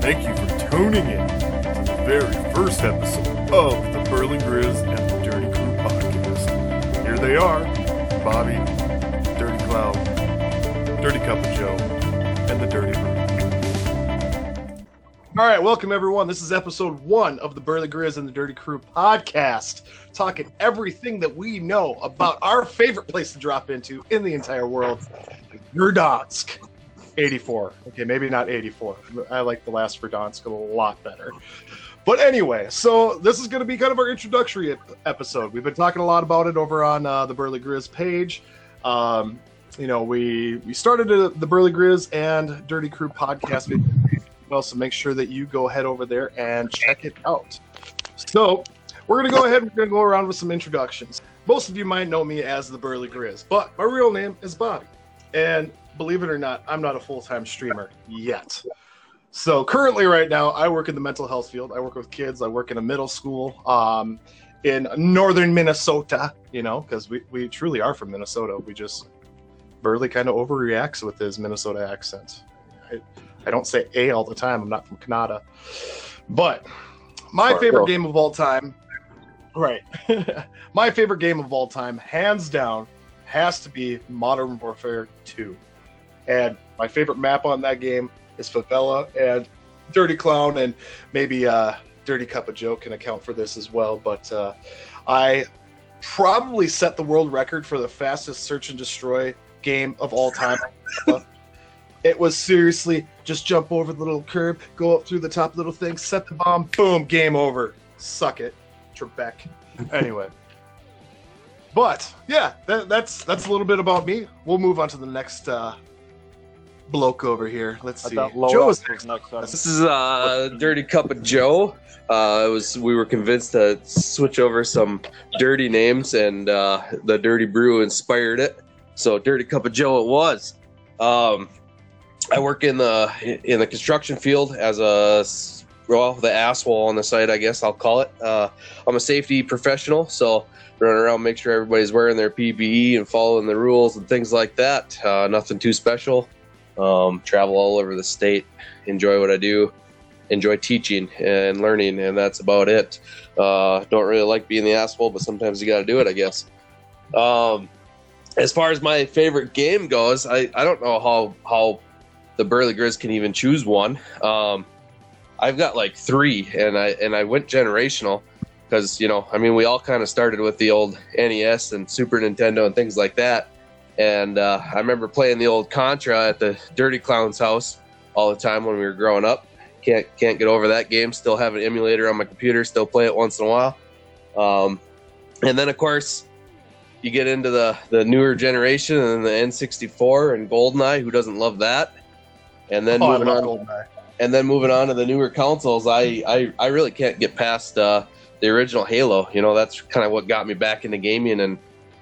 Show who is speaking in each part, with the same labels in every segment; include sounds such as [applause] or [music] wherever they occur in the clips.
Speaker 1: Thank you for tuning in to the very first episode of the Burly Grizz and the Dirty Crew podcast. Here they are Bobby, Dirty Clown, Dirty Cup of Joe, and the Dirty Brew.
Speaker 2: All right, welcome everyone. This is episode one of the Burly Grizz and the Dirty Crew podcast, talking everything that we know about our favorite place to drop into in the entire world, Verdansk. 84. Okay, maybe not 84. I like the last Verdansk a lot better. But anyway, so this is going to be kind of our introductory episode. We've been talking a lot about it over on uh, the Burly Grizz page. Um, you know, we we started the Burly Grizz and Dirty Crew podcast well, so make sure that you go head over there and check it out. So, we're going to go ahead and we're going to go around with some introductions. Most of you might know me as the Burly Grizz, but my real name is Bobby. And believe it or not, I'm not a full time streamer yet. So, currently, right now, I work in the mental health field. I work with kids, I work in a middle school um, in northern Minnesota, you know, because we, we truly are from Minnesota. We just, Burly kind of overreacts with his Minnesota accent. I, I don't say A all the time. I'm not from Canada. But my favorite
Speaker 3: girl.
Speaker 2: game of all time, right? [laughs] my favorite game of all time, hands down, has to be Modern Warfare 2. And my favorite map on that game is Favela and Dirty Clown, and maybe uh, Dirty Cup of Joe can account for this as well. But uh, I probably set the world record for the fastest search and destroy game of all time. [laughs] It was seriously just jump over the little curb, go up through the top little thing, set the bomb, boom, game over. Suck it, Trebek. Anyway, but yeah, that, that's that's a little bit about me. We'll move on to the next uh, bloke over here. Let's see.
Speaker 4: thought Low
Speaker 2: is
Speaker 4: was next.
Speaker 3: This is uh, Dirty Cup of Joe. Uh, it was we were convinced to switch over some dirty names, and uh, the Dirty Brew inspired it. So Dirty Cup of Joe it was. Um, I work in the in the construction field as a s- well the asshole on the site, I guess I'll call it. Uh, I'm a safety professional, so run around make sure everybody's wearing their PPE and following the rules and things like that. Uh, nothing too special. Um, travel all over the state, enjoy what I do, enjoy teaching and learning, and that's about it. Uh, don't really like being the asshole, but sometimes you got to do it, I guess. Um, as far as my favorite game goes, I, I don't know how how the Burly Grizz can even choose one. Um, I've got like three, and I and I went generational because you know I mean we all kind of started with the old NES and Super Nintendo and things like that. And uh, I remember playing the old Contra at the Dirty Clown's house all the time when we were growing up. Can't can't get over that game. Still have an emulator on my computer. Still play it once in a while. Um, and then of course you get into the the newer generation and the N64 and GoldenEye. Who doesn't love that? And then
Speaker 2: Oh,
Speaker 3: moving on
Speaker 2: GoldenEye.
Speaker 3: and then moving on to the newer consoles, I I, I really can't get past uh, the original Halo. You know, that's kind of what got me back into gaming, and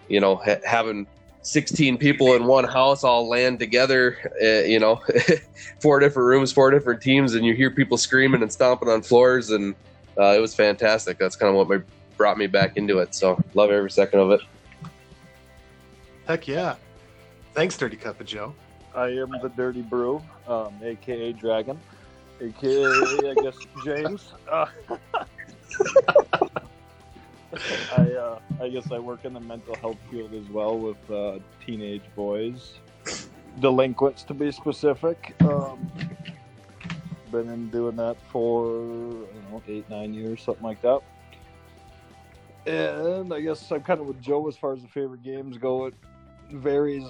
Speaker 3: you know, ha- having 16 people in one house all land together. Uh, you know, [laughs] four different rooms, four different teams, and you hear people screaming and stomping on floors, and uh, it was fantastic. That's kind of what my, brought me back into it. So love every second of it.
Speaker 2: Heck yeah. Thanks, Dirty Cup of Joe.
Speaker 4: I am the Dirty Brew, um, aka Dragon, aka I guess James. Uh, [laughs] [laughs] uh, I guess I work in the mental health field as well with uh, teenage boys, delinquents to be specific. Um, been in doing that for I know eight nine years, something like that. And I guess I'm kind of with Joe as far as the favorite games go. It varies.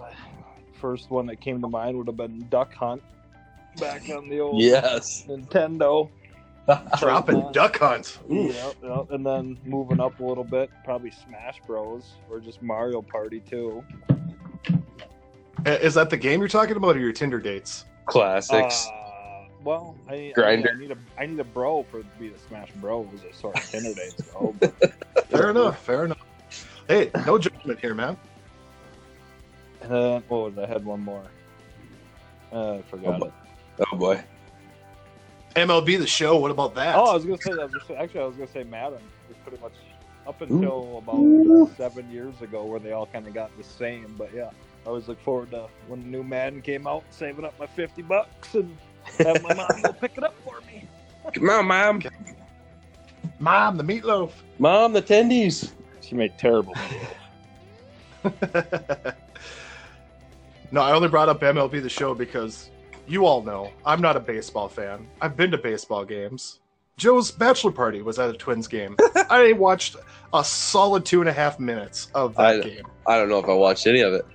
Speaker 4: First one that came to mind would have been Duck Hunt back on the old
Speaker 3: Yes.
Speaker 4: Nintendo.
Speaker 2: Dropping [laughs] Duck Hunt. Oof.
Speaker 4: Yep, yep. And then moving up a little bit, probably Smash Bros. or just Mario Party 2.
Speaker 2: Uh, Is that the game you're talking about or your Tinder dates?
Speaker 3: Classics.
Speaker 4: Uh, well, I, I, mean, I need a I need a bro for to be the Smash Bros. as sort of Tinder dates go. [laughs] But,
Speaker 2: Fair enough. Fair enough. Hey, no judgment here, man.
Speaker 4: and then what was I had one more. Uh, I forgot
Speaker 3: Oh,
Speaker 4: it.
Speaker 3: oh boy.
Speaker 2: MLB the show. What about that?
Speaker 4: Oh, I was gonna say that. Actually, I was gonna say Madden was pretty much up until about seven years ago, where they all kind of got the same. But yeah, I always look forward to when the new Madden came out, saving up my fifty bucks and have my mom go pick it up for me.
Speaker 3: Come on, mom.
Speaker 2: Mom, the meatloaf.
Speaker 3: Mom, the tendies.
Speaker 4: She made terrible. [laughs] [laughs]
Speaker 2: no, I only brought up MLB the show because you all know I'm not a baseball fan. I've been to baseball games. Joe's bachelor party was at a Twins game. [laughs] I watched a solid two and a half minutes of that
Speaker 3: I-
Speaker 2: game.
Speaker 3: I don't know if I watched any of it.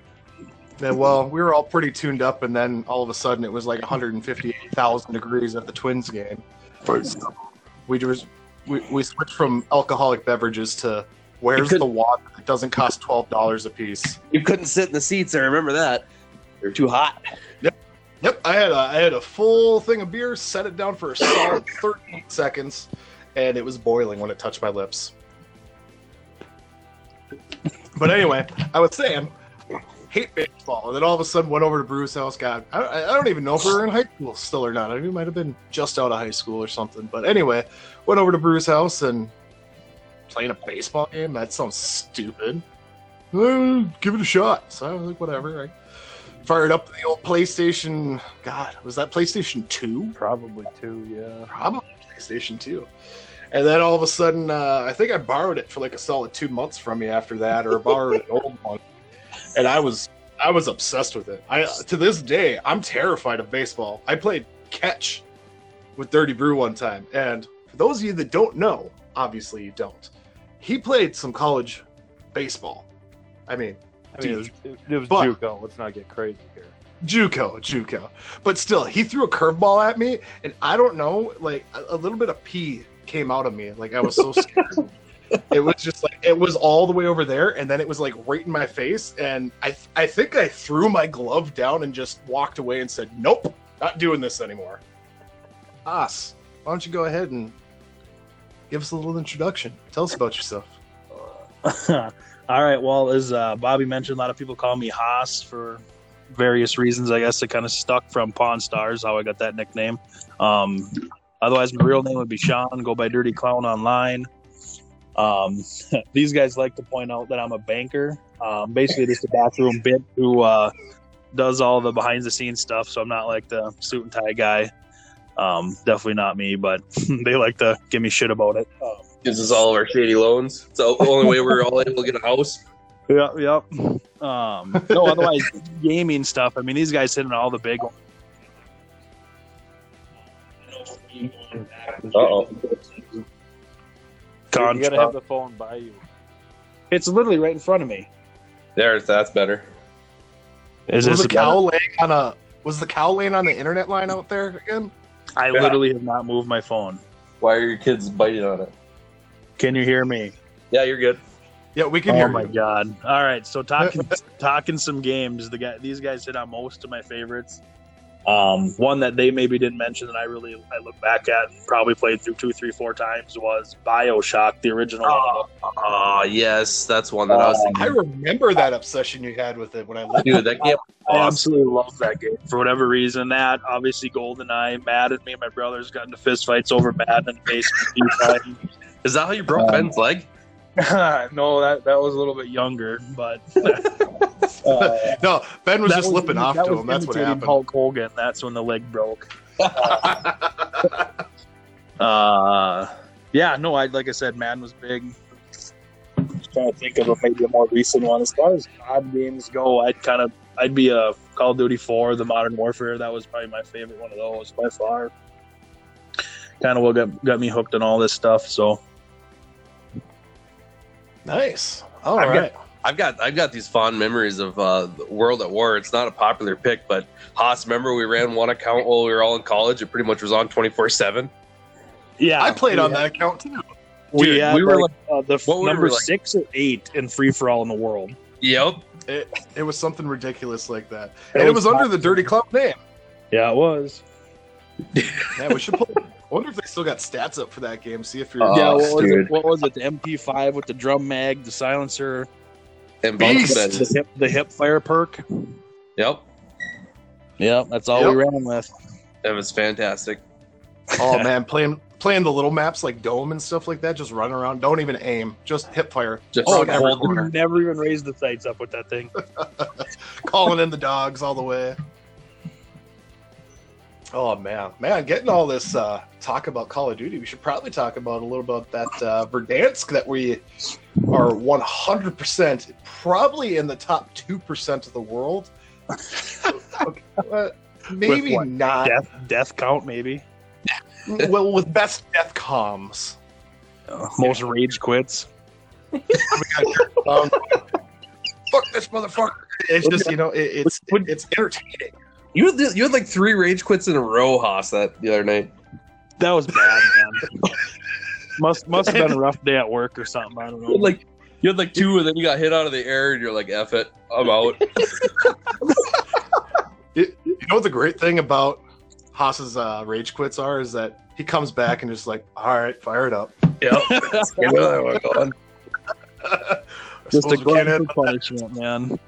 Speaker 2: And, well, we were all pretty tuned up, and then all of a sudden it was like 158,000 degrees at the Twins game. We just we, we switched from alcoholic beverages to where's the water that doesn't cost twelve dollars a piece.
Speaker 3: You couldn't sit in the seats. I remember that. They're too hot.
Speaker 2: Yep, I had a I had a full thing of beer, set it down for a solid [coughs] 13 seconds, and it was boiling when it touched my lips. But anyway, I was saying, hate baseball, and then all of a sudden went over to Bruce's house. God, I, I don't even know if we were in high school still or not. I we might have been just out of high school or something. But anyway, went over to Bruce's house and playing a baseball game. That sounds stupid. Give it a shot. So I was like, whatever. I fired up the old PlayStation. God, was that PlayStation Two?
Speaker 4: Probably two, yeah.
Speaker 2: Probably PlayStation 2. And then all of a sudden, uh, I think I borrowed it for like a solid two months from you after that, or borrowed an old one. And I was I was obsessed with it. I to this day, I'm terrified of baseball. I played catch with Dirty Brew one time, and for those of you that don't know, obviously you don't. He played some college baseball. I mean,
Speaker 4: I mean, it was, it, it was
Speaker 2: But-
Speaker 4: JUCO. Let's not get crazy here.
Speaker 2: JUCO, JUCO. But still, he threw a curveball at me, and I don't know, like a, a little bit of pee came out of me. Like I was so scared. [laughs] it was just like it was all the way over there, and then it was like right in my face, and I I think I threw my glove down and just walked away and said, "Nope, not doing this anymore." Us, why don't you go ahead and give us a little introduction? Tell us about yourself. [laughs]
Speaker 5: All right. Well, as uh, Bobby mentioned, a lot of people call me Haas for various reasons. I guess it kind of stuck from Pawn Stars, how I got that nickname. Um, otherwise, my real name would be Sean. Go by Dirty Clown online. Um, [laughs] these guys like to point out that I'm a banker. Um, basically, just a bathroom bit who uh, does all the behind the scenes stuff. So I'm not like the suit and tie guy. Um, definitely not me, but [laughs] they like to give me shit about it. Um,
Speaker 3: Gives us all of our shady loans. It's the only way we're all able to get a house. [laughs]
Speaker 5: Yeah, yep. Um, no, otherwise gaming stuff. I mean, these guys hitting all the big ones.
Speaker 3: Uh-oh.
Speaker 4: You gotta have the phone by you.
Speaker 5: It's literally right in front of me.
Speaker 3: There, that's better.
Speaker 5: Is
Speaker 2: was
Speaker 5: this
Speaker 2: the cow laying on a was the cow laying on the internet line out there again?
Speaker 5: I
Speaker 3: Yeah.
Speaker 5: literally have not moved my phone.
Speaker 3: Why are your kids biting on it?
Speaker 5: Can you hear me?
Speaker 3: Yeah, you're good.
Speaker 2: Yeah, we can
Speaker 5: oh
Speaker 2: hear Oh
Speaker 5: my
Speaker 2: you.
Speaker 5: god! All right, so talking [laughs] talking some games. The guy, these guys hit on most of my favorites. Um, one that they maybe didn't mention that I really I look back at and probably played through two, three, four times was Bioshock, the original. one.
Speaker 3: Oh, yes, that's one that I was
Speaker 2: I remember that obsession you had with it when I lived.
Speaker 3: Dude, that game.
Speaker 5: I absolutely love that game for whatever reason. That obviously GoldenEye, Madden. Me and my brothers got into fist fights over Madden in the basement.
Speaker 3: Is that how you broke
Speaker 5: Um,
Speaker 3: Ben's leg? [laughs]
Speaker 5: no, that that was a little bit younger, but uh, [laughs] [laughs]
Speaker 2: No, Ben was
Speaker 5: that
Speaker 2: just lipping off to him. That's what happened.
Speaker 5: Hulk Hogan. That's when the leg broke. Uh, yeah, no, I like I said, man was big. Just trying to think of maybe a more recent one. As far as odd games go, I'd kind of I'd be a Call of Duty 4, the Modern Warfare. That was probably my favorite one of those by far. Kind of what got got me hooked on all this stuff. So
Speaker 2: Nice. All
Speaker 3: I've
Speaker 2: right.
Speaker 3: I've got I've got these fond memories of uh, World at War. It's not a popular pick, but Haas, remember we ran one account while we were all in college. It pretty much was on twenty four seven.
Speaker 5: yeah,
Speaker 2: I played on
Speaker 5: had-
Speaker 2: that account too.
Speaker 5: We,
Speaker 3: Dude,
Speaker 5: had
Speaker 3: we were
Speaker 5: like, uh, the f-
Speaker 3: what we
Speaker 5: number
Speaker 3: like-
Speaker 5: six or eight in free for all in the world.
Speaker 3: Yep.
Speaker 2: It, it was something ridiculous like that, and it was under the Dirty Club name.
Speaker 5: Yeah, it was.
Speaker 2: Man, we should pull. I wonder if they still got stats up for that game. See if you're.
Speaker 3: Uh,
Speaker 5: yeah,
Speaker 3: Oh,
Speaker 5: what was, it, what was it? The MP5 with the drum mag, the silencer,
Speaker 3: And
Speaker 2: Beast.
Speaker 5: The hip, the hip fire perk.
Speaker 3: Yep.
Speaker 5: Yep, that's all
Speaker 2: Yep.
Speaker 5: we ran with.
Speaker 3: That was fantastic.
Speaker 2: oh [laughs] man, playing playing the little maps like Dome and stuff like that. Just run around. Don't even aim. Just hip fire.
Speaker 3: Just
Speaker 2: Oh,
Speaker 3: like
Speaker 2: every corner.
Speaker 5: never even raise the sights up with that thing. [laughs]
Speaker 2: Calling in the dogs all the way. Oh man, man, getting all this uh, talk about Call of Duty, we should probably talk about a little about that uh, Verdansk that we are 100% probably in the top two percent of the world. [laughs] Okay, uh, maybe
Speaker 5: what,
Speaker 2: not.
Speaker 5: Death death count maybe. [laughs]
Speaker 2: Well, with best death comms,
Speaker 5: Uh, most rage quits. [laughs]
Speaker 2: um, fuck this motherfucker. It's just you know, it, it's
Speaker 3: Would-
Speaker 2: it's entertaining.
Speaker 3: You had, you had like three rage quits in a row, Haas, that the other night.
Speaker 5: That was bad, man. [laughs] must must have been a rough day at work or something. I don't know.
Speaker 3: like you had like two, and then you got hit out of the air, and you're like, "F it, I'm out." [laughs]
Speaker 2: You know what the great thing about Haas's uh, rage quits are is that he comes back and just like, all right, fire it up.
Speaker 3: yep. [laughs] Another one going.
Speaker 5: Just a
Speaker 2: suppose we can't
Speaker 5: glutton for punishment, man.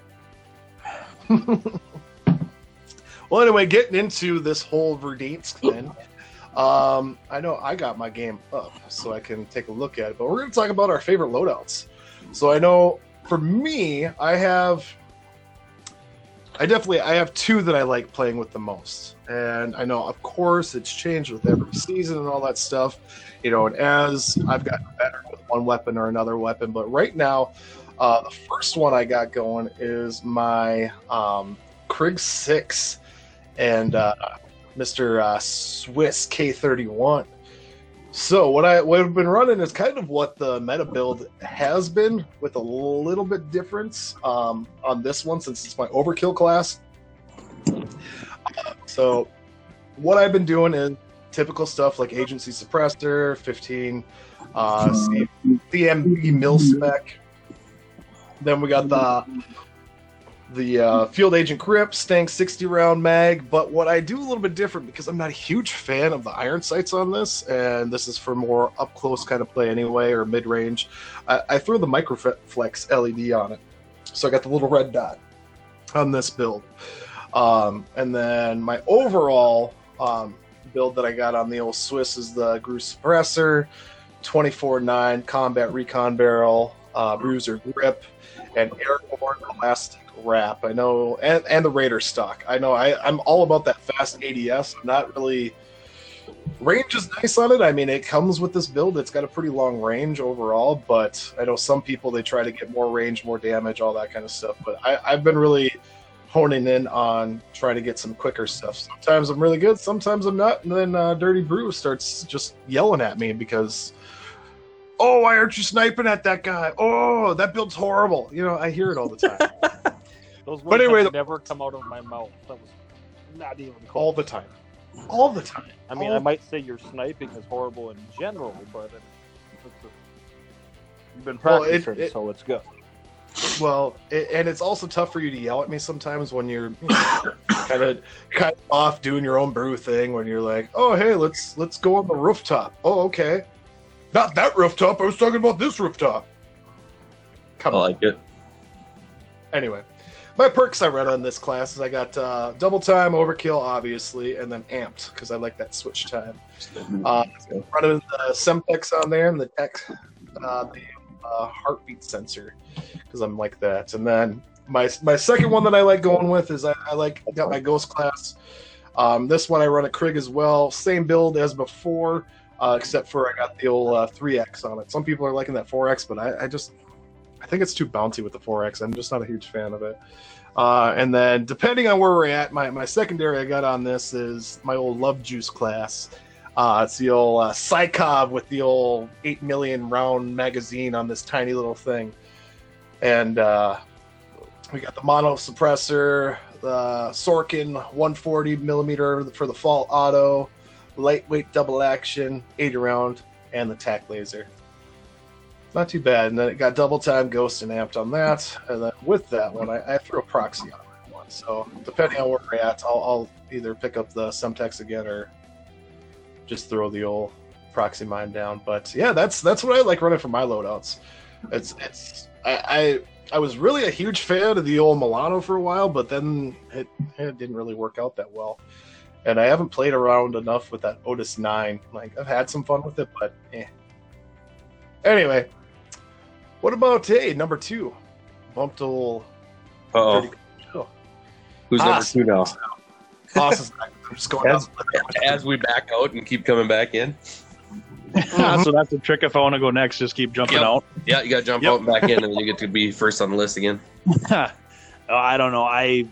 Speaker 2: Well, anyway, getting into this whole Verdansk thing, um, I know I got my game up so I can take a look at it, but we're going to talk about our favorite loadouts. So I know for me, I have, I definitely I have two that I like playing with the most, and I know of course it's changed with every season and all that stuff, you know. And as I've gotten better with one weapon or another weapon, but right now, uh, the first one I got going is my um, Krig Six and uh, Mr. Uh, Swiss K31. So what I what I've been running is kind of what the meta build has been, with a little bit difference um, on this one since it's my overkill class. So what I've been doing is typical stuff like agency suppressor, 15 uh, CMB mil spec. Then we got the the uh, field agent grip, STANAG 60 round mag. But what I do a little bit different because I'm not a huge fan of the iron sights on this, and this is for more up close kind of play anyway, or mid range. I, I throw the Microflex LED on it, so I got the little red dot on this build. Um, and then my overall um, build that I got on the old Swiss is the GRU Suppressor, 24-9 Combat Recon Barrel, uh, Bruiser Grip, and Airborne Elastic Wrap. I know, and, and the Raider stock. I know I, I'm all about that fast ADS. I'm not really. Range is nice on it. I mean, it comes with this build. It's got a pretty long range overall, but I know some people they try to get more range, more damage, all that kind of stuff. But I, I've been really honing in on trying to get some quicker stuff. Sometimes I'm really good, sometimes I'm not, and then uh, Dirty Brew starts just yelling at me because, oh, why aren't you sniping at that guy? Oh, that build's horrible. You know, I hear it all the time, [laughs]
Speaker 4: Those words
Speaker 2: But anyway,
Speaker 4: have
Speaker 2: the-
Speaker 4: never come out of my mouth. That was not even
Speaker 2: all the time, all the time.
Speaker 4: I mean,
Speaker 2: all
Speaker 4: I might say your sniping is horrible in general, but it, a, you've been
Speaker 2: Well, it-
Speaker 4: practicing,
Speaker 2: it-
Speaker 4: so it's good.
Speaker 2: Well, it, and it's also tough for you to yell at me sometimes when you're kind of kind of off doing your own brew thing. When you're like, "Oh, hey, let's let's go on the rooftop." Oh, okay. Not that rooftop. I was talking about this rooftop.
Speaker 3: I
Speaker 2: Come on.
Speaker 3: like it.
Speaker 2: Anyway, my perks I run on this class is I got uh, double time, overkill, obviously, and then amped because I like that switch time. Uh, running the Semtex on there and the tech, uh, the uh, heartbeat sensor because I'm like that. And then my my second one that I like going with is I, I like got my ghost class. Um, this one I run a Krig as well, same build as before, uh, except for I got the old uh, 3x on it. Some people are liking that 4x, but I, I just I think it's too bouncy with the 4x. I'm just not a huge fan of it. Uh, and then depending on where we're at, my, my secondary I got on this is my old Love Juice class. Uh, it's the old uh, Sykov with the old 8 million round magazine on this tiny little thing. And uh, we got the mono suppressor, the Sorokin 140 millimeter for the fault auto, lightweight double action, 80 round, and the tack laser. Not too bad. And then it got double time ghost and amped on that. And then with that one, I, I threw a proxy on that one. So depending on where we're at, I'll, I'll either pick up the Semtex again or just throw the old proxy mine down. But yeah, that's that's what I like running for my loadouts. It's it's I, I I was really a huge fan of the old Milano for a while, but then it, it didn't really work out that well. And I haven't played around enough with that Otis Nine. Like I've had some fun with it, but eh. Anyway, what about hey number two? Bumped a little
Speaker 3: Uh
Speaker 2: oh.
Speaker 3: Who's
Speaker 2: Ah,
Speaker 3: number two now?
Speaker 2: Haas is not I'm just going
Speaker 5: As-
Speaker 3: As we back out and keep coming back in.
Speaker 5: so that's the trick. If I want to go next, just keep jumping
Speaker 3: Yep.
Speaker 5: out.
Speaker 3: Yeah, you got to jump
Speaker 2: Yep.
Speaker 3: out and back in, and then you get to be first on the list again. [laughs]
Speaker 5: Uh, I don't know. I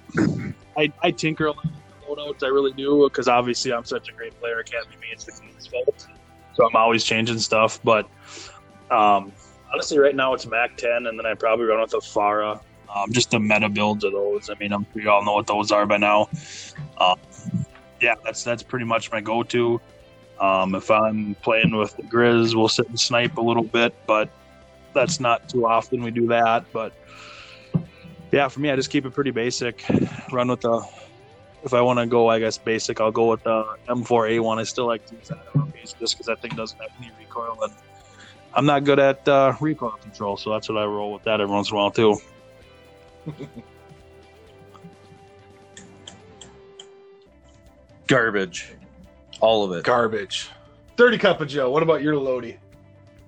Speaker 5: I, I tinker a lot with loadouts. I really do because obviously I'm such a great player. It can't be me. It's the team's fault. So I'm always changing stuff. But um, honestly, right now it's Mac 10, and then I probably run with a FARA. Um, just the meta builds of those. I mean, I'm, we all know what those are by now. Um, yeah, that's that's pretty much my go-to. Um, if I'm playing with the Grizz, we'll sit and snipe a little bit, but that's not too often we do that. But yeah, for me, I just keep it pretty basic. Run with the. If I want to go, I guess basic, I'll go with the M4A1. I still like to use that just because that thing doesn't have any recoil, and I'm not good at uh, recoil control, so that's what I roll with that every once in a while too. [laughs]
Speaker 3: Garbage. All of it.
Speaker 2: Garbage. Dirty Cup of Joe. What about your Lodi?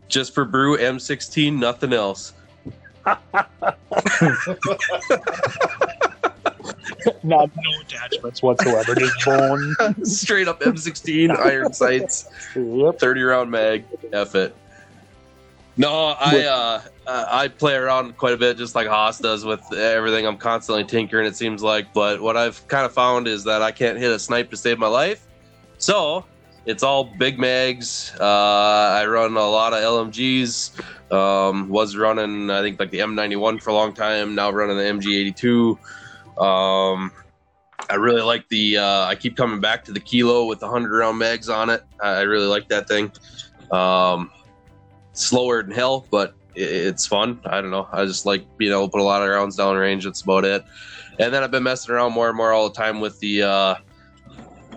Speaker 3: Just for brew M16, nothing else. [laughs] [laughs]
Speaker 5: Not no attachments whatsoever, just bone.
Speaker 3: Straight up M16, iron sights,
Speaker 5: yep.
Speaker 3: 30 round mag. F it. No, I uh, uh, I play around quite a bit, just like Haas does with everything. I'm constantly tinkering. It seems like, but what I've kind of found is that I can't hit a snipe to save my life. So it's all big mags. Uh, I run a lot of LMGs. Um, was running, I think, like the M91 for a long time. Now running the MG82. Um, I really like the. Uh, I keep coming back to the Kilo with the hundred round mags on it. I I really like that thing. Um, slower than hell, but it's fun. I don't know. I just like being able to put a lot of rounds down range. That's about it. And then I've been messing around more and more all the time with the uh,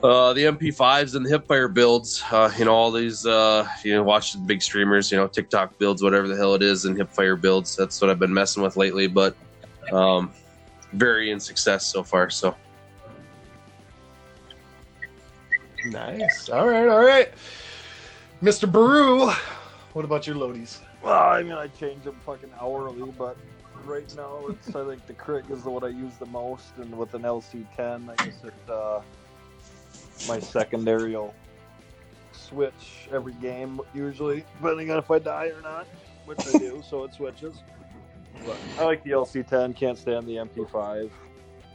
Speaker 3: uh, the MP5s and the hipfire builds. Uh, you know, all these uh, you know, watch the big streamers. You know, TikTok builds, whatever the hell it is, and hipfire builds. That's what I've been messing with lately. But um, very in success so far. So
Speaker 2: Nice. All right, all right. Mr. Baru, what about your loadies?
Speaker 4: Well, I mean, I change them fucking hourly, but right now it's I think the Krig is the one I use the most, and with an LC10, I guess it uh, my secondary will switch every game usually, depending on if I die or not, which I do, so it switches. But I like the LC10, can't stand the MP5,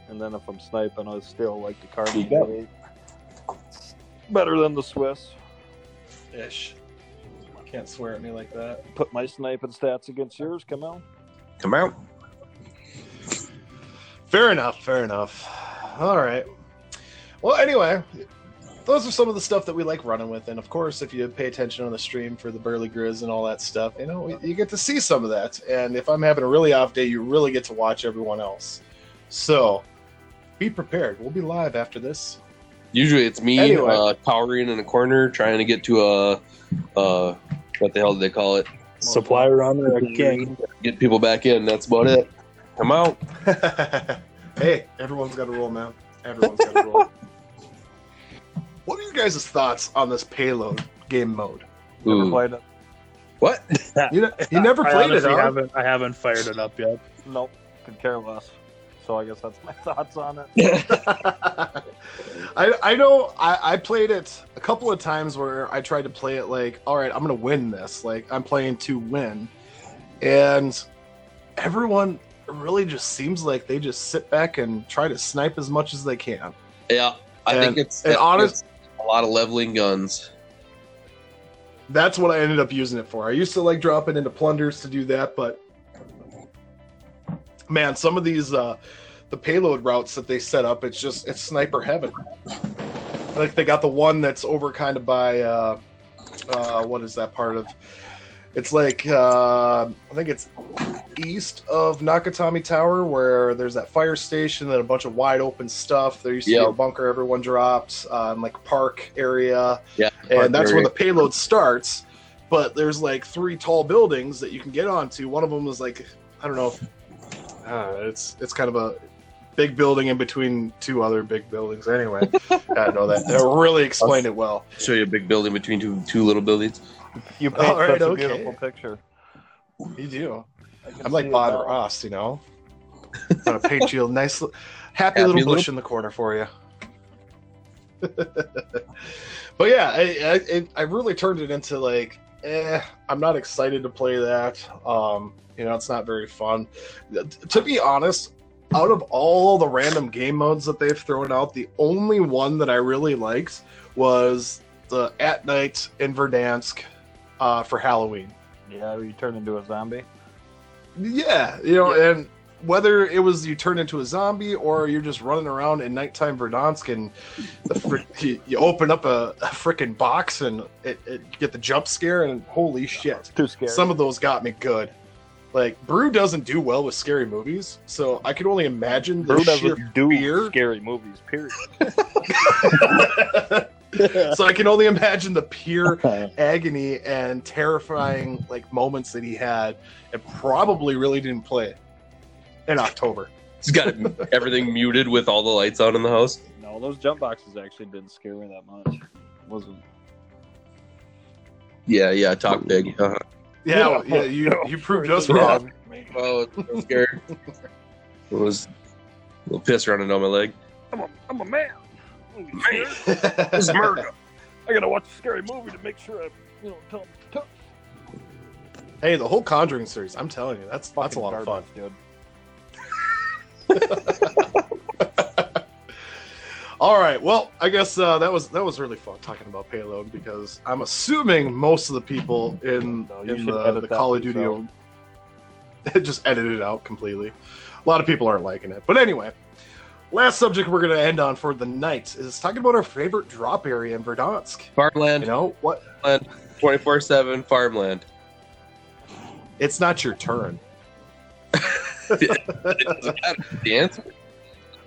Speaker 4: and then if I'm sniping, I still like the Carbine
Speaker 5: Yeah.
Speaker 4: 8. It's better than the Swiss.
Speaker 2: Ish. Can't swear at me like that.
Speaker 4: Put my sniping stats against yours, come on.
Speaker 3: come out.
Speaker 2: Fair enough, fair enough. All right. Well, anyway, those are some of the stuff that we like running with. And of course, if you pay attention on the stream for the Burly Grizz and all that stuff, you know, you get to see some of that. And if I'm having a really off day, you really get to watch everyone else. So be prepared. We'll be live after this.
Speaker 3: Usually it's me
Speaker 2: Anyway.
Speaker 3: uh, cowering in a corner trying to get to a, uh, what the hell do they call it?
Speaker 5: Supply runner, a king.
Speaker 3: Get people back in. That's about it. Come out. [laughs]
Speaker 2: hey, everyone's got a roll, man. Everyone's got a roll. [laughs] what are you guys' thoughts on this payload game mode?
Speaker 4: Never
Speaker 3: Ooh.
Speaker 4: played it.
Speaker 3: What? [laughs]
Speaker 2: You, you never
Speaker 5: I
Speaker 2: played it,
Speaker 5: honestly
Speaker 2: huh?
Speaker 5: haven't. I haven't fired it up yet.
Speaker 4: Nope, could care less. So I guess that's [laughs] my thoughts on it. [laughs]
Speaker 2: I I know I, I played it a couple of times where I tried to play it like, all right, I'm gonna win this. Like I'm playing to win, and everyone really just seems like they just sit back and try to snipe as much as they can.
Speaker 3: Yeah, I
Speaker 2: And-
Speaker 3: think it's,
Speaker 2: and honest-
Speaker 3: it's a lot of leveling guns.
Speaker 2: That's what I ended up using it for. I used to like dropping into plunders to do that, but man, some of these uh the payload routes that they set up, it's just it's sniper heaven. Like they got the one that's over kind of by uh uh what is that part of it's like uh I think it's east of Nakatomi Tower where there's that fire station and a bunch of wide open stuff. There used to be a bunker everyone dropped, um, like park area
Speaker 3: Yeah,
Speaker 2: and that's where the payload starts. But there's like three tall buildings that you can get onto. One of them is like I don't know. If, uh, it's it's kind of a big building in between two other big buildings. Anyway, I know that. They [laughs] really explained it well.
Speaker 3: Show you a big building between two two little buildings.
Speaker 4: You paint
Speaker 2: All right,
Speaker 4: such a
Speaker 2: okay.
Speaker 4: beautiful picture.
Speaker 2: You do.
Speaker 4: I can
Speaker 2: I'm like
Speaker 4: see it
Speaker 2: Bob. Ross, you know. I'm gonna paint you a nice, happy,
Speaker 3: Happy
Speaker 2: little
Speaker 3: little-
Speaker 2: bush in the corner for you. [laughs] but yeah, I, I I really turned it into like, eh, I'm not excited to play that. Um, you know, it's not very fun. To be honest, out of all the random game modes that they've thrown out, the only one that I really liked was the At Night in Verdansk uh, for Halloween.
Speaker 4: Yeah, you turn into a zombie.
Speaker 2: Yeah, you know, and whether it was you turn into a zombie or you're just running around in nighttime Verdansk and the frick, [laughs] you, you open up a, a freaking box and it, it get the jump scare and holy shit,
Speaker 4: Too scary.
Speaker 2: some of those got me good. Like Brew doesn't do well with scary movies, so I can only imagine the
Speaker 4: Brew
Speaker 2: sheer
Speaker 4: doesn't do
Speaker 2: fear.
Speaker 4: scary movies. Period. [laughs] [laughs]
Speaker 2: so I can only imagine the pure agony and terrifying like moments that he had, and probably really didn't play it in October.
Speaker 3: He's got [laughs] everything muted with all the lights on in the house.
Speaker 4: No, those jump boxes actually didn't scare me that much. It Wasn't.
Speaker 3: Yeah, yeah, talk big. Uh-huh.
Speaker 2: Yeah, well, yeah, you you proved us wrong.
Speaker 3: Oh, I was scared. It was a little piss running down my leg.
Speaker 4: I'm a, I'm a man. [laughs]
Speaker 3: This is murder.
Speaker 4: I gotta watch a scary movie to make sure I, you know, tell them tough.
Speaker 2: hey, the whole Conjuring series, I'm telling you, that's that's a lot of fun.
Speaker 4: dude. [laughs]
Speaker 2: All right, well, I guess uh, that was that was really fun talking about payload because I'm assuming most of the people [laughs] in
Speaker 4: No,
Speaker 2: in the, the Call of Duty
Speaker 4: yourself. [laughs]
Speaker 2: just edited it out completely. A lot of people aren't liking it, but anyway. Last subject we're going to end on for the night is talking about our favorite drop area in Verdansk.
Speaker 3: Farmland,
Speaker 2: You know what?
Speaker 3: 24 7 farmland.
Speaker 2: It's not your turn.
Speaker 3: The answer?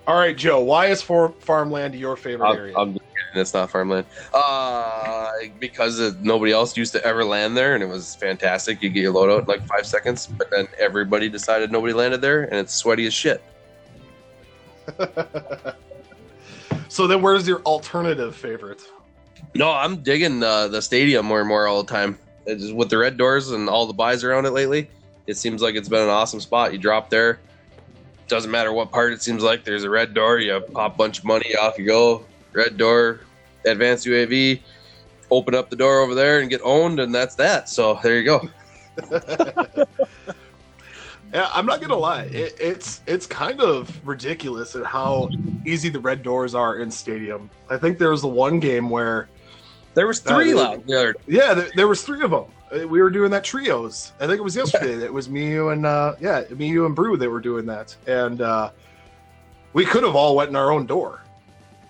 Speaker 2: All right, Joe. Why is for farmland your favorite
Speaker 3: I'm,
Speaker 2: area?
Speaker 3: I'm just kidding. It's not farmland. Uh, because nobody else used to ever land there, and it was fantastic. You get your load out in like five seconds, but then everybody decided nobody landed there, and it's sweaty as shit. [laughs]
Speaker 2: so then, where's your alternative favorite?
Speaker 3: No, I'm digging uh, the stadium more and more all the time. It's just with the red doors and all the buys around it lately, it seems like it's been an awesome spot. You drop there, doesn't matter what part it seems like. There's a red door. You pop a bunch of money, off you go. Red door, advanced UAV. Open up the door over there and get owned, and that's that. So there you go. [laughs]
Speaker 2: Yeah, I'm not gonna lie. It, it's it's kind of ridiculous at how easy the red doors are in stadium. I think there was the one game where
Speaker 3: There was three
Speaker 2: Uh,
Speaker 3: loud. The other
Speaker 2: yeah, there, there was three of them. Uh, We were doing that trios. I think it was yesterday. It was me, you, and uh, yeah, me, you, and Brew that were doing that, and uh, we could have all went in our own door.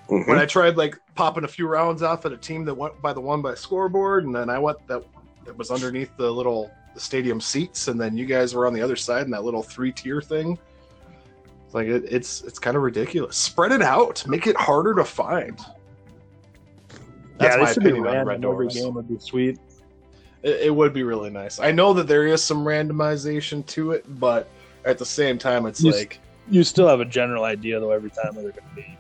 Speaker 2: When I tried like popping a few rounds off at a team that went by the one by scoreboard, and then I went that that was underneath the little the stadium seats, and then you guys were on the other side in that little three tier thing. It's like it, it's it's kind of ridiculous. Spread it out, make it harder to find. That's
Speaker 5: yeah,
Speaker 2: my
Speaker 5: this should be
Speaker 2: opinion on red
Speaker 5: random. Every game would be sweet.
Speaker 2: It, it would be really nice. I know that there is some randomization to it, but at the same time, it's
Speaker 5: You s-
Speaker 2: like
Speaker 5: You still have a general idea though every time where they're going to be.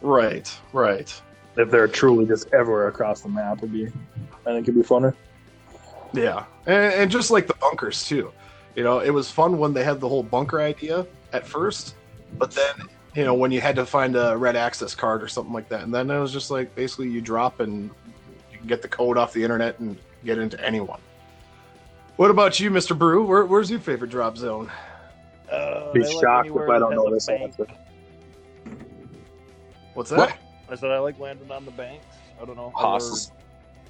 Speaker 2: right, right.
Speaker 5: If they're truly just everywhere across the map, it'd be. I think it'd be funner.
Speaker 2: Yeah, and, and just like the bunkers too. You know, it was fun when they had the whole bunker idea at first, but then you know when you had to find a red access card or something like that, and then it was just like basically you drop and you can get the code off the internet and get into anyone. What about you, Mr. Brew? Where, where's your favorite drop zone?
Speaker 4: Uh,
Speaker 5: Be
Speaker 4: I like
Speaker 5: shocked
Speaker 4: anywhere
Speaker 5: if I don't know this
Speaker 4: bank.
Speaker 5: answer.
Speaker 2: What's that?
Speaker 3: What?
Speaker 4: I said I like landing on the banks. I don't know.
Speaker 3: Haas.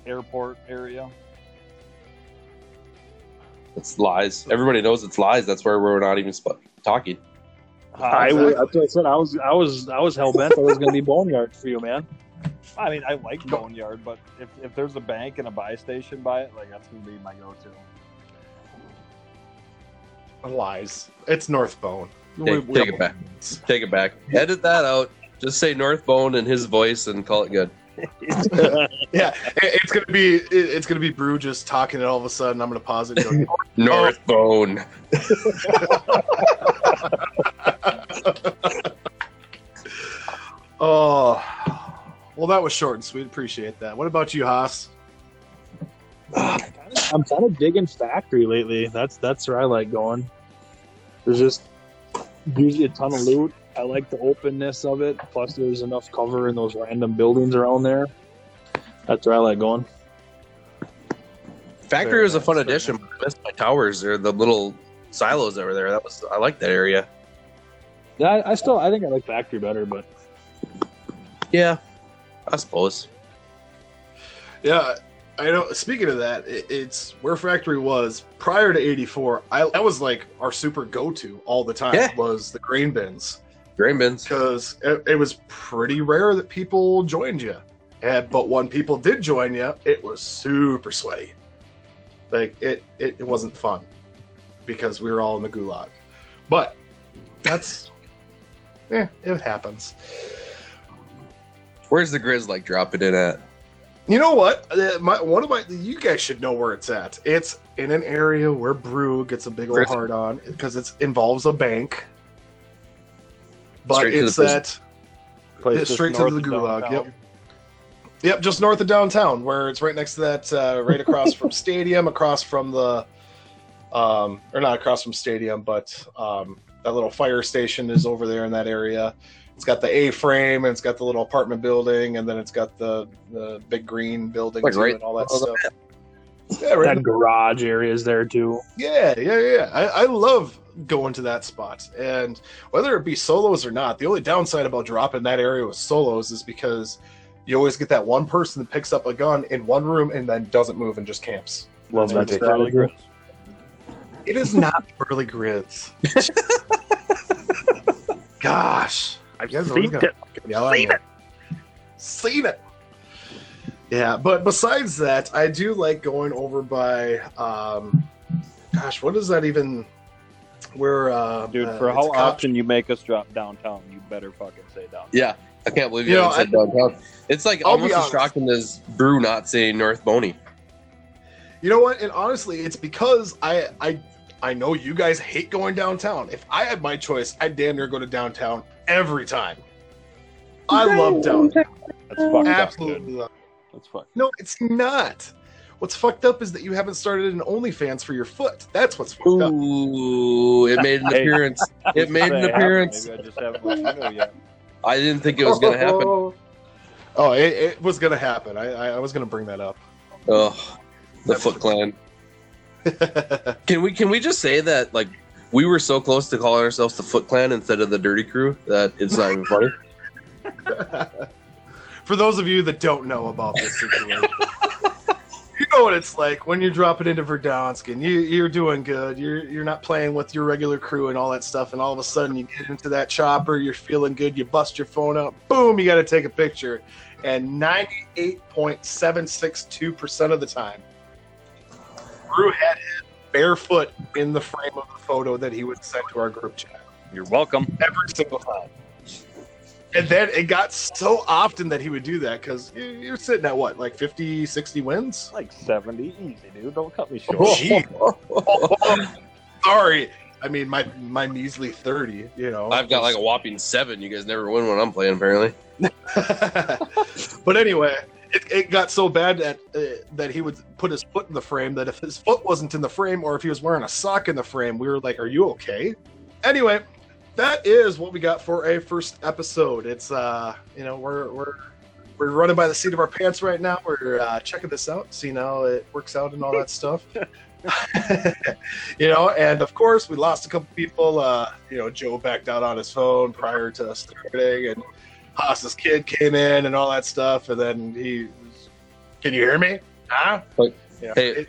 Speaker 4: Airport area.
Speaker 3: It's lies. Everybody knows it's lies. That's where we're not even sp- talking.
Speaker 5: I,
Speaker 2: Exactly.
Speaker 5: would, that's what I said. I was, I was, I was hell bent. I was going to be boneyard for you, man.
Speaker 4: I mean, I like Boneyard, but if, if there's a bank and a buy station by it, like that's gonna be my go-to.
Speaker 2: Lies. It's Northbone.
Speaker 3: Take- take it back. Take it back. Edit that out. Just say North Bone in his voice and call it good. [laughs]
Speaker 2: Yeah, it- it's gonna be it- it's gonna be Brew just talking, and all of a sudden I'm gonna pause it. And go,
Speaker 3: Northbone. [laughs]
Speaker 2: oh, [laughs] oh. Well, that was short and sweet. Appreciate that. What about you, Haas? [sighs]
Speaker 5: I'm kind of digging factory lately. That's that's where I like going. There's just usually a ton of loot. I like the openness of it. Plus, there's enough cover in those random buildings around there. That's where I like going.
Speaker 3: Factory
Speaker 2: Very
Speaker 3: was a fun
Speaker 2: very
Speaker 3: addition. I missed my towers or the little silos over there. That was I like that area.
Speaker 5: Yeah, I, I still I think I like factory better, but
Speaker 3: Yeah, I suppose.
Speaker 2: Yeah, I know. Speaking of that, it, it's where factory was prior to '84. I that was like our super go-to all the time.
Speaker 3: Yeah.
Speaker 2: Was the grain bins
Speaker 3: Grain bins.
Speaker 2: because it, it was pretty rare that people joined you, and but when people did join you, it was super sweaty. Like it, it, it wasn't fun because we were all in the gulag. But that's, [laughs] yeah, it happens.
Speaker 3: Where's the Grizz like dropping in at?
Speaker 2: You know what? Uh, My one of my you guys should know where it's at. It's in an area where Brew gets a big old
Speaker 3: Chris-
Speaker 2: hard on because it involves a bank. But
Speaker 3: Straight
Speaker 2: it's
Speaker 3: prison.
Speaker 2: at
Speaker 4: Place
Speaker 2: Yeah,
Speaker 4: just
Speaker 2: straight to
Speaker 4: north
Speaker 2: the
Speaker 4: of
Speaker 2: gulag,
Speaker 4: downtown.
Speaker 2: yep. Yep, just north of downtown, where it's right next to that, uh, right across from [laughs] Stadium, across from the, um, or not across from Stadium, but um, that little fire station is over there in that area. It's got the A-frame, and it's got the little apartment building, and then it's got the the big green building
Speaker 3: Like right
Speaker 2: and all that
Speaker 3: on the
Speaker 2: stuff. Yeah, right.
Speaker 5: that garage area is there too.
Speaker 2: Yeah, yeah, yeah. I, I love going to that spot. And whether it be solos or not, the only downside about dropping that area with solos is because you always get that one person that picks up a gun in one room and then doesn't move and just camps.
Speaker 4: Love that
Speaker 5: right.
Speaker 4: Charlie Grizz.
Speaker 2: It is not [laughs] Burley Grids. [laughs] Gosh.
Speaker 4: I've
Speaker 2: You guys are always gonna fucking yell at me. Seen it. Yeah, but besides that, I do like going over by um gosh, what is that even where uh
Speaker 4: Dude,
Speaker 2: uh,
Speaker 4: for
Speaker 2: it's
Speaker 4: how often you make us drop downtown, you better fucking say downtown.
Speaker 3: Yeah, I can't believe you,
Speaker 2: You know,
Speaker 3: haven't said downtown. It's like
Speaker 2: I'll
Speaker 3: almost as shocking as Brew not saying North Boney.
Speaker 2: You know what? And honestly, it's because I I I know you guys hate going downtown. If I had my choice, I'd damn near go to downtown every time. I love downtown.
Speaker 4: That's fucked up,
Speaker 2: Absolutely
Speaker 4: dude.
Speaker 2: love.
Speaker 4: That's fucked.
Speaker 2: No, it's not. What's fucked up is that you haven't started an OnlyFans for your foot. That's what's fucked up.
Speaker 3: Ooh, it made an appearance. [laughs] It made an
Speaker 4: Say it happened,
Speaker 3: appearance.
Speaker 4: Maybe I just haven't let you know yet.
Speaker 3: I didn't think it was gonna happen.
Speaker 2: Oh, it, it was gonna happen. I, I, I was gonna bring that up.
Speaker 3: Oh, the Foot Clan. [laughs] Can we can we just say that like we were so close to calling ourselves the Foot Clan instead of the Dirty Crew that it's not even funny. [laughs]
Speaker 2: For those of you that don't know about this situation, you know what it's like when you're dropping into Verdansk and you, you're doing good. You're you're not playing with your regular crew and all that stuff, and all of a sudden you get into that chopper. You're feeling good. You bust your phone out. Boom! You got to take a picture, and 98.762 percent of the time, Brew had his barefoot in the frame of the photo that he would send to our group chat
Speaker 4: You're welcome.
Speaker 2: every single time. And then it got so often that he would do that because you're sitting at what, like 50, 60 wins?
Speaker 4: Like 70, easy, dude. Don't cut me oh, short.
Speaker 2: Oh, gee. [laughs] Sorry. I mean, my my measly 30, you know.
Speaker 3: I've got like a whopping seven. You guys never win when I'm playing, apparently. [laughs]
Speaker 2: but anyway, it, it got so bad that uh, that he would put his foot in the frame that if his foot wasn't in the frame or if he was wearing a sock in the frame, we were like, "Are you okay?" Anyway, that is what we got for a first episode. It's uh, you know, we're we're we're running by the seat of our pants right now. We're uh, checking this out, seeing how it works out and all that stuff. [laughs] [laughs] you know, and of course, we lost a couple people. Uh, you know, Joe backed out on his phone prior to starting, and Haas's kid came in and all that stuff, and then he, can you hear me? Huh?
Speaker 3: Like,
Speaker 2: You know,
Speaker 3: hey.
Speaker 2: it-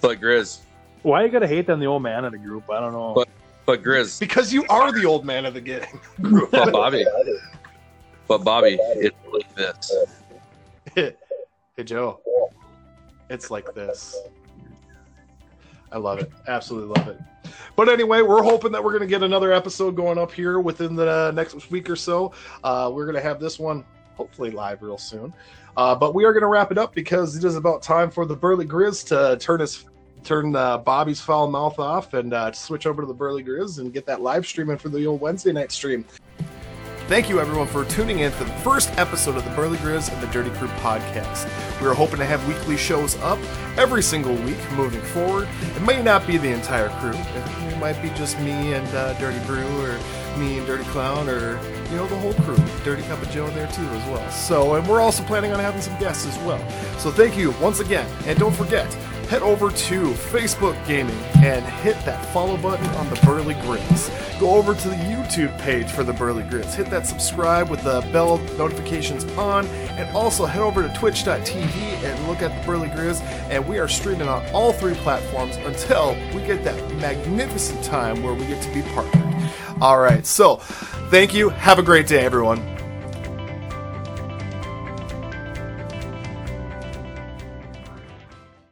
Speaker 3: But Grizz,
Speaker 5: Why you gotta hate on the old man of the group? I don't know.
Speaker 3: But- but Grizz,
Speaker 2: because you are the old man of the gang group. [laughs]
Speaker 3: but Bobby, [laughs] but Bobby, it's like this. [laughs]
Speaker 2: hey Joe, it's like this. I love it. Absolutely love it. But anyway, we're hoping that we're going to get another episode going up here within the next week or so. Uh, we're going to have this one hopefully live real soon. Uh, but we are going to wrap it up because it is about time for the Burly Grizz to turn his turn uh, Bobby's foul mouth off and uh, switch over to the Burly Grizz and get that live streaming for the old Wednesday night stream. Thank you, everyone, for tuning in for the first episode of the Burly Grizz and the Dirty Crew podcast. We are hoping to have weekly shows up every single week moving forward. It may not be the entire crew, it, it might be just me and uh, Dirty Brew or me and Dirty Clown, or you know the whole crew, Dirty Cup of Joe there too as well. So, and we're also planning on having some guests as well. So thank you once again, and don't forget head over to Facebook Gaming and hit that follow button on the Burly Grizz. Go over to the YouTube page for the Burly Grizz. Hit that subscribe with the bell notifications on, and also head over to twitch.tv and look at the Burly Grizz. And we are streaming on all three platforms until we get that magnificent time where we get to be partnered. All right, so thank you. Have a great day, everyone.